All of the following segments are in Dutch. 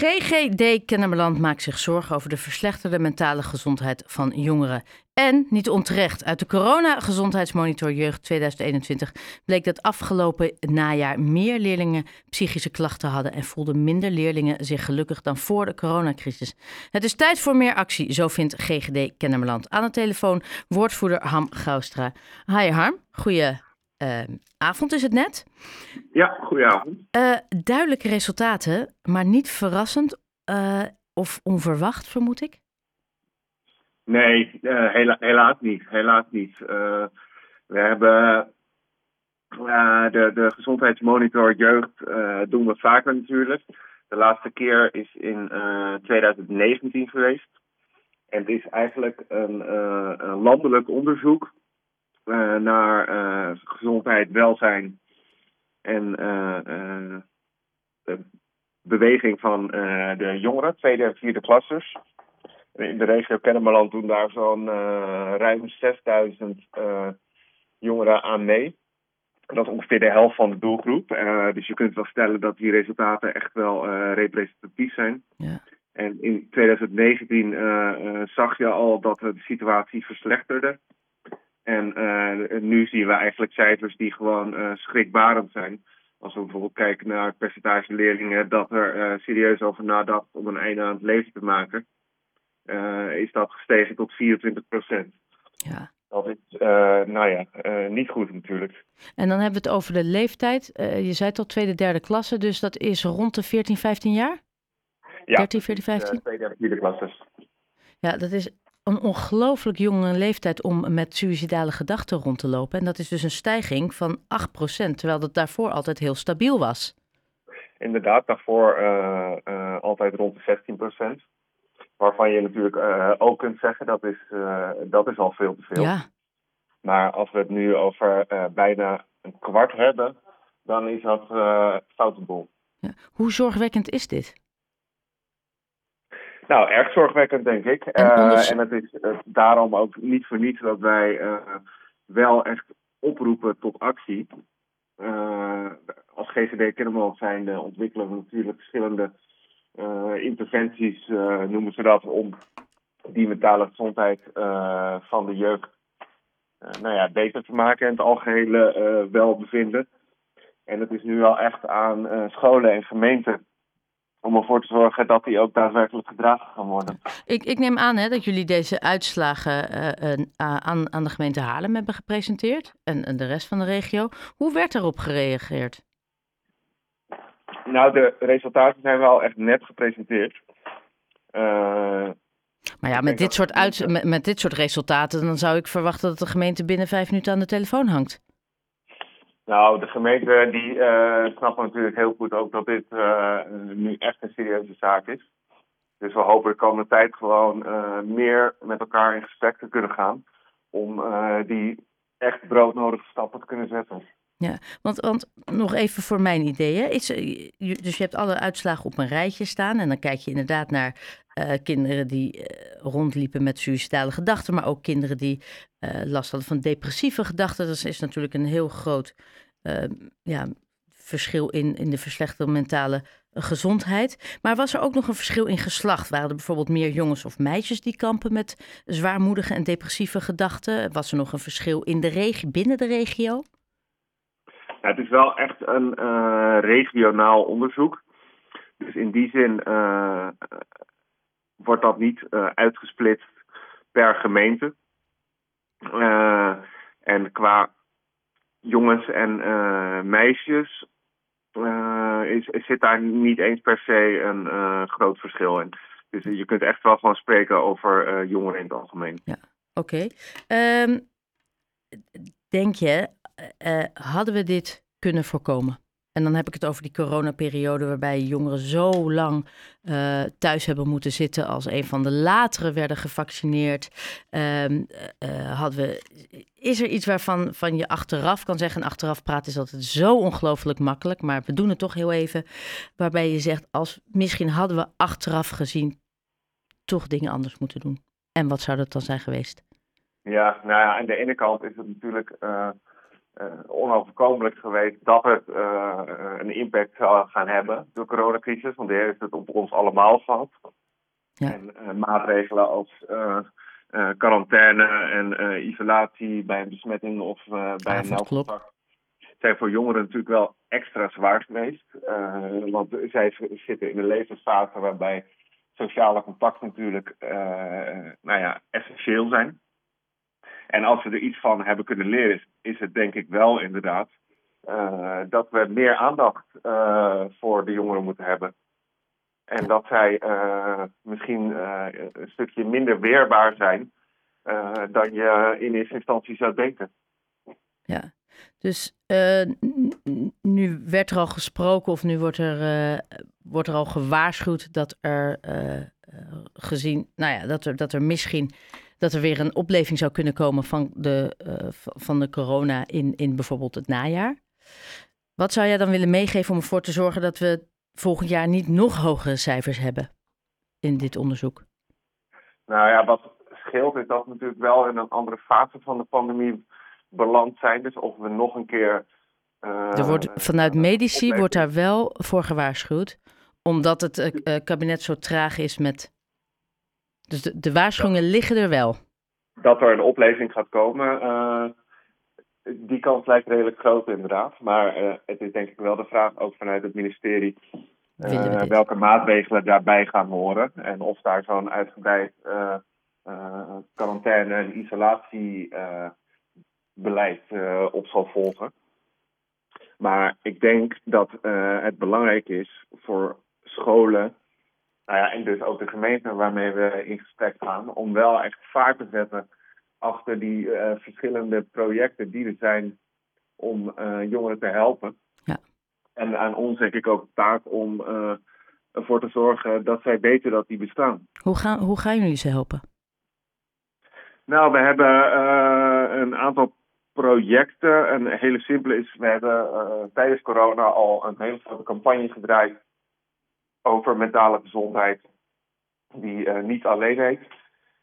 GGD Kennemerland maakt zich zorgen over de verslechterde mentale gezondheid van jongeren. En, niet onterecht, uit de Corona-gezondheidsmonitor Jeugd 2021 bleek dat afgelopen najaar meer leerlingen psychische klachten hadden en voelden minder leerlingen zich gelukkig dan voor de coronacrisis. Het is tijd voor meer actie, zo vindt GGD Kennemerland. Aan de telefoon woordvoerder Ham Gaustra. Hi Harm, goeie uh, avond is het net. Ja, goedenavond. Uh, duidelijke resultaten, maar niet verrassend uh, of onverwacht, vermoed ik? Nee, hela helaas niet. Helaas niet. we hebben de, de gezondheidsmonitor jeugd doen we vaker natuurlijk. De laatste keer is in 2019 geweest. En het is eigenlijk een, een landelijk onderzoek naar uh, gezondheid, welzijn en de beweging van de jongeren, tweede en vierde klassers. In de regio Kennemerland doen daar zo'n ruim 6000 jongeren aan mee. Dat is ongeveer de helft van de doelgroep. dus je kunt wel stellen dat die resultaten echt wel representatief zijn. Ja. En in 2019 zag je al dat de situatie verslechterde. En uh, nu zien we eigenlijk cijfers die gewoon uh, schrikbarend zijn. Als we bijvoorbeeld kijken naar het percentage leerlingen dat er uh, serieus over nadacht om een einde aan het leven te maken, is dat gestegen tot 24 procent. Ja. Dat is, nou ja, niet goed natuurlijk. En dan hebben we het over de leeftijd. je zei tot tweede, derde klasse, dus dat is rond de 14, 15 jaar? Ja, 13, 14, 15? tweede en vierde klasses. Ja, dat is een ongelooflijk jonge leeftijd om met suïcidale gedachten rond te lopen. En dat is dus een stijging van 8%, terwijl dat daarvoor altijd heel stabiel was. Inderdaad, daarvoor uh, uh, altijd rond de 16%. Waarvan je natuurlijk uh, ook kunt zeggen dat is, dat is al veel te veel. Ja. Maar als we het nu over bijna een kwart hebben, dan is dat foute boel. Ja. Hoe zorgwekkend is dit? Nou, erg zorgwekkend, denk ik. En, uh, en het is uh, daarom ook niet voor niets dat wij uh, wel echt oproepen tot actie. als GGD Kennemerland zijn ontwikkelen we natuurlijk verschillende interventies, noemen ze dat, om die mentale gezondheid van de jeugd nou ja, beter te maken en het algehele welbevinden. En het is nu wel echt aan scholen en gemeenten om ervoor te zorgen dat die ook daadwerkelijk gedragen gaan worden. Ik, ik neem aan hè, dat jullie deze uitslagen uh, uh, aan, aan de gemeente Haarlem hebben gepresenteerd en, en de rest van de regio. Hoe werd erop gereageerd? Nou, de resultaten zijn wel echt net gepresenteerd. Uh, maar ja, met dit, soort uit, met, met dit soort resultaten, dan zou ik verwachten dat de gemeente binnen vijf minuten aan de telefoon hangt. Nou, de gemeente die uh, snapt natuurlijk heel goed ook dat dit uh, nu echt een serieuze zaak is. Dus we hopen de tijd gewoon uh, meer met elkaar in gesprek te kunnen gaan. Om die echt broodnodige stappen te kunnen zetten. Ja, want, want nog even voor mijn ideeën. Is, dus je hebt alle uitslagen op een rijtje staan. En dan kijk je inderdaad naar uh, kinderen die uh, rondliepen met suïcidale gedachten. Maar ook kinderen die uh, last hadden van depressieve gedachten. Dat is natuurlijk een heel groot ja, verschil in, in de verslechterde mentale gezondheid. Maar was er ook nog een verschil in geslacht? Waren er bijvoorbeeld meer jongens of meisjes die kampen met zwaarmoedige en depressieve gedachten? Was er nog een verschil in de regio, binnen de regio? Ja, het is wel echt een regionaal onderzoek. Dus in die zin wordt dat niet uh, uitgesplitst per gemeente. en qua jongens en meisjes is, zit daar niet eens per se een groot verschil in. Dus je kunt echt wel gewoon spreken over jongeren in het algemeen. Ja, oké. Um, denk je hadden we dit kunnen voorkomen? En dan heb ik het over die coronaperiode waarbij jongeren zo lang uh, thuis hebben moeten zitten als een van de latere werden gevaccineerd. Uh, hadden we, is er iets waarvan van je achteraf kan zeggen, en achteraf praten is altijd zo ongelooflijk makkelijk, maar we doen het toch heel even, waarbij je zegt, als, misschien hadden we achteraf gezien toch dingen anders moeten doen. En wat zou dat dan zijn geweest? Ja, nou ja, aan de ene kant is het natuurlijk onoverkomelijk geweest dat het een impact zou gaan hebben, de coronacrisis. Want die heeft het op ons allemaal gehad. Ja. En maatregelen als quarantaine en isolatie bij een besmetting of bij een nauw contact zijn voor jongeren natuurlijk wel extra zwaar geweest. want zij zitten in een levensfase waarbij sociale contacten natuurlijk nou ja, essentieel zijn. En als we er iets van hebben kunnen leren, is, het denk ik wel inderdaad uh, dat we meer aandacht uh, voor de jongeren moeten hebben. En dat zij uh, misschien een stukje minder weerbaar zijn dan je in eerste instantie zou denken. Ja, dus nu werd er al gesproken of nu wordt er, wordt er al gewaarschuwd dat er gezien, nou ja, dat er, dat er misschien dat er weer een opleving zou kunnen komen van de, uh, van de corona in, in bijvoorbeeld het najaar. Wat zou jij dan willen meegeven om ervoor te zorgen dat we volgend jaar niet nog hogere cijfers hebben in dit onderzoek? Nou ja, wat scheelt is dat we natuurlijk wel in een andere fase van de pandemie beland zijn. Dus of we nog een keer. Uh, er wordt, vanuit medici wordt daar wel voor gewaarschuwd, omdat het uh, kabinet zo traag is met dus de, de waarschuwingen liggen er wel. Dat er een opleving gaat komen, uh, die kans lijkt redelijk groot inderdaad. Maar uh, het is denk ik wel de vraag, ook vanuit het ministerie, uh, welke maatregelen daarbij gaan horen. En of daar zo'n uitgebreid quarantaine- en isolatiebeleid op zal volgen. Maar ik denk dat het belangrijk is voor scholen nou ja, en dus ook de gemeenten waarmee we in gesprek gaan, om wel echt vaart te zetten achter die uh, verschillende projecten die er zijn om uh, jongeren te helpen. Ja. En aan ons denk ik ook taak om uh, ervoor te zorgen dat zij weten dat die bestaan. Hoe gaan, hoe gaan jullie ze helpen? Nou, we hebben een aantal projecten. Een hele simpele is, we hebben tijdens corona al een hele grote campagne gedraaid over mentale gezondheid, die uh, niet alleen heet.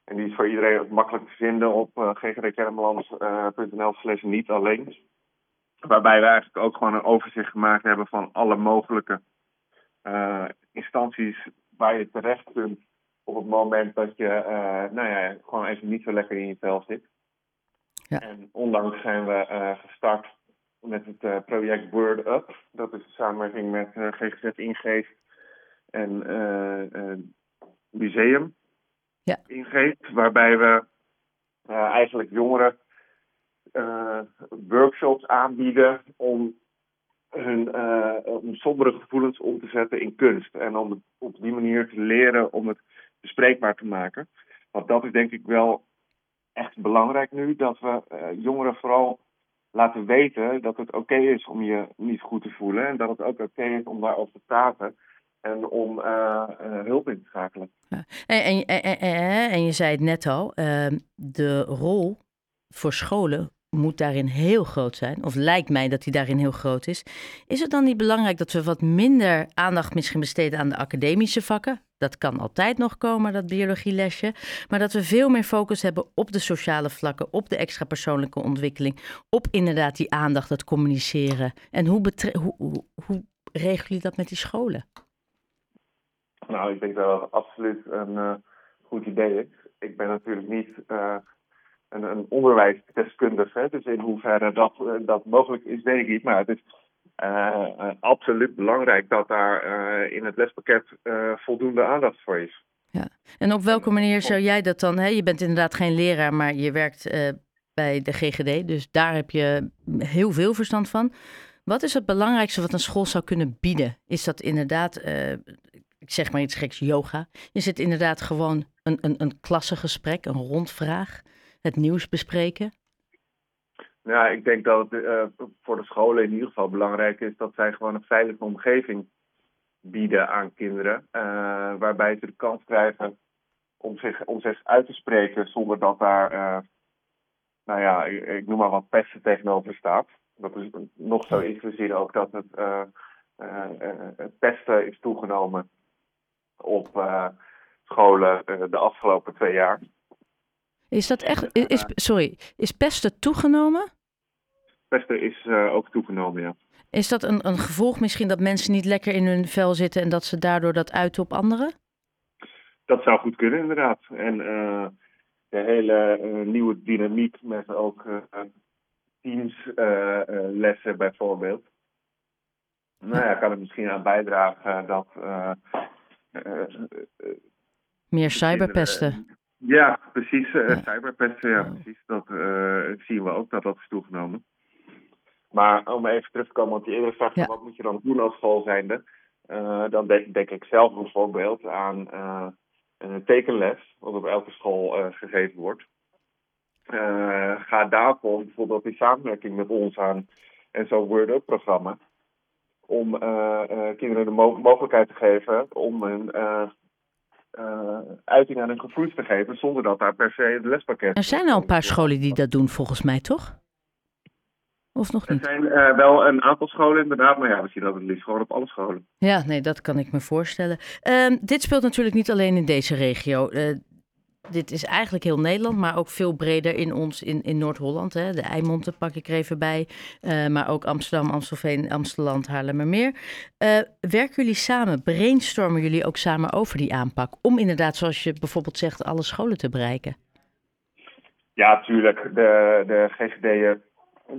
En die is voor iedereen makkelijk te vinden op uh, ggdkermelands.nl slash niet alleen. Waarbij we eigenlijk ook gewoon een overzicht gemaakt hebben van alle mogelijke uh, instanties waar je terecht kunt op het moment dat je nou ja, gewoon even niet zo lekker in je vel zit. Ja. En onlangs zijn we gestart met het project Word Up. Dat is een samenwerking met GGZ Ingeest en uh, museum ja. ingeeft, waarbij we uh, eigenlijk jongeren workshops aanbieden om hun om sombere gevoelens om te zetten in kunst. En om het op die manier te leren om het bespreekbaar te maken. Want dat is denk ik wel echt belangrijk nu, dat we jongeren vooral laten weten dat het oké is om je niet goed te voelen. En dat het ook oké is om daarover te praten en om uh, hulp in te schakelen. Ja. En, en, en, en, je zei het net al, ehm, de rol voor scholen moet daarin heel groot zijn, of lijkt mij dat die daarin heel groot is. Is het dan niet belangrijk dat we wat minder aandacht misschien besteden aan de academische vakken? Dat kan altijd nog komen, dat biologielesje. Maar dat we veel meer focus hebben op de sociale vlakken, op de extra persoonlijke ontwikkeling, op inderdaad die aandacht, het communiceren. En hoe, hoe, hoe, regelen jullie dat met die scholen? Nou, ik denk dat dat absoluut een uh, goed idee is. Ik ben natuurlijk niet uh, een, een onderwijsdeskundige, dus in hoeverre dat, uh, dat mogelijk is, weet ik niet. Maar het is absoluut belangrijk dat daar in het lespakket voldoende aandacht voor is. Ja. En op welke manier zou jij dat dan? Hè? Je bent inderdaad geen leraar, maar je werkt bij de GGD, dus daar heb je heel veel verstand van. Wat is het belangrijkste wat een school zou kunnen bieden? Is dat inderdaad ik zeg maar iets geks, yoga. Is het inderdaad gewoon een, een, een klassengesprek, een rondvraag, het nieuws bespreken? Ja, ik denk dat het uh, voor de scholen in ieder geval belangrijk is dat zij gewoon een veilige omgeving bieden aan kinderen. Uh, waarbij ze de kans krijgen om zich, om zich uit te spreken zonder dat daar, uh, nou ja, ik, ik, noem maar wat pesten tegenover staat. Dat is nog zo gezien ook dat het, het pesten is toegenomen op uh, scholen uh, de afgelopen twee jaar. Is dat echt, is, sorry, is pesten toegenomen? pesten is ook toegenomen, ja. Is dat een, een gevolg misschien dat mensen niet lekker in hun vel zitten en dat ze daardoor dat uiten op anderen? Dat zou goed kunnen, inderdaad. En de hele nieuwe dynamiek met ook teamslessen bijvoorbeeld. Nou ja, kan er misschien aan bijdragen dat meer cyberpesten. Ja, precies. Cyberpesten, ja, precies. Dat zien we ook dat dat is toegenomen. Maar om even terug te komen op die eerdere vraag, wat moet je dan doen als school zijnde? Uh, dan denk, denk, ik zelf bijvoorbeeld aan een tekenles, wat op elke school gegeven wordt. ga daarvoor bijvoorbeeld in samenwerking met ons aan en zo'n Word-up programma. Om kinderen de mo mogelijkheid te geven om een uh, uiting aan hun gevoelens te geven, zonder dat daar per se het lespakket. Er zijn al een paar scholen die dat doen, volgens mij, toch? Of nog niet? Er zijn uh, wel een aantal scholen inderdaad, maar ja, we zien dat het liefst gewoon op alle scholen. Ja, nee, dat kan ik me voorstellen. Uh, dit speelt natuurlijk niet alleen in deze regio. Dit is eigenlijk heel Nederland, maar ook veel breder in ons, in, in Noord-Holland. De Eimondten pak ik er even bij, uh, maar ook Amsterdam, Amstelveen, Amsterdam, Haarlemmermeer. Uh, werken jullie samen, brainstormen jullie ook samen over die aanpak? Om inderdaad, zoals je bijvoorbeeld zegt, alle scholen te bereiken? Ja, tuurlijk. De, de GGD'en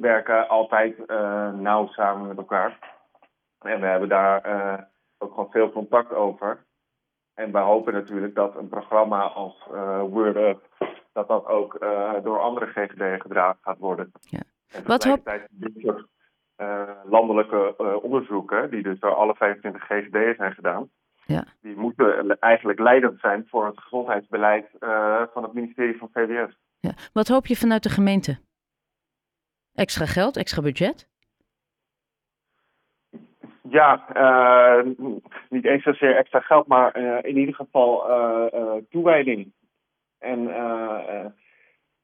werken altijd uh, nauw samen met elkaar. En we hebben daar ook gewoon veel contact over. En wij hopen natuurlijk dat een programma als uh, Word Up, dat dat ook uh, door andere GGD'en gedragen gaat worden. Ja. En Wat hoop... dit soort uh, landelijke onderzoeken, die dus door alle 25 GGD'en zijn gedaan, ja. die moeten eigenlijk leidend zijn voor het gezondheidsbeleid van het ministerie van VWS. Ja. Wat hoop je vanuit de gemeente? Extra geld, extra budget? Ja, uh, niet eens zozeer extra geld, maar uh, in ieder geval uh, toewijding. En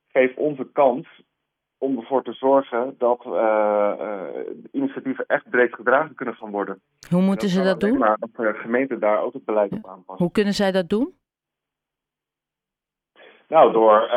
geef onze kans om ervoor te zorgen dat initiatieven echt breed gedragen kunnen gaan worden. Hoe moeten ze dat doen? Maar dat de gemeente daar ook het beleid op aanpassen. Hoe kunnen zij dat doen? Nou, door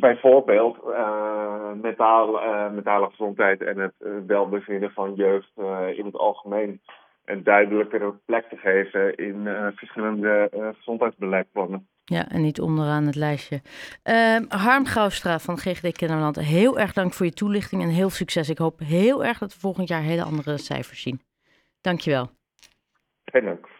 bijvoorbeeld uh, mentaal, uh, mentale gezondheid en het uh, welbevinden van jeugd in het algemeen een duidelijkere plek te geven in verschillende gezondheidsbeleidplannen. Ja, en niet onderaan het lijstje. Ehm, Harm Gouwstra van GGD Kennemerland, heel erg dank voor je toelichting en heel succes. Ik hoop heel erg dat we volgend jaar hele andere cijfers zien. Dankjewel. Geen dank.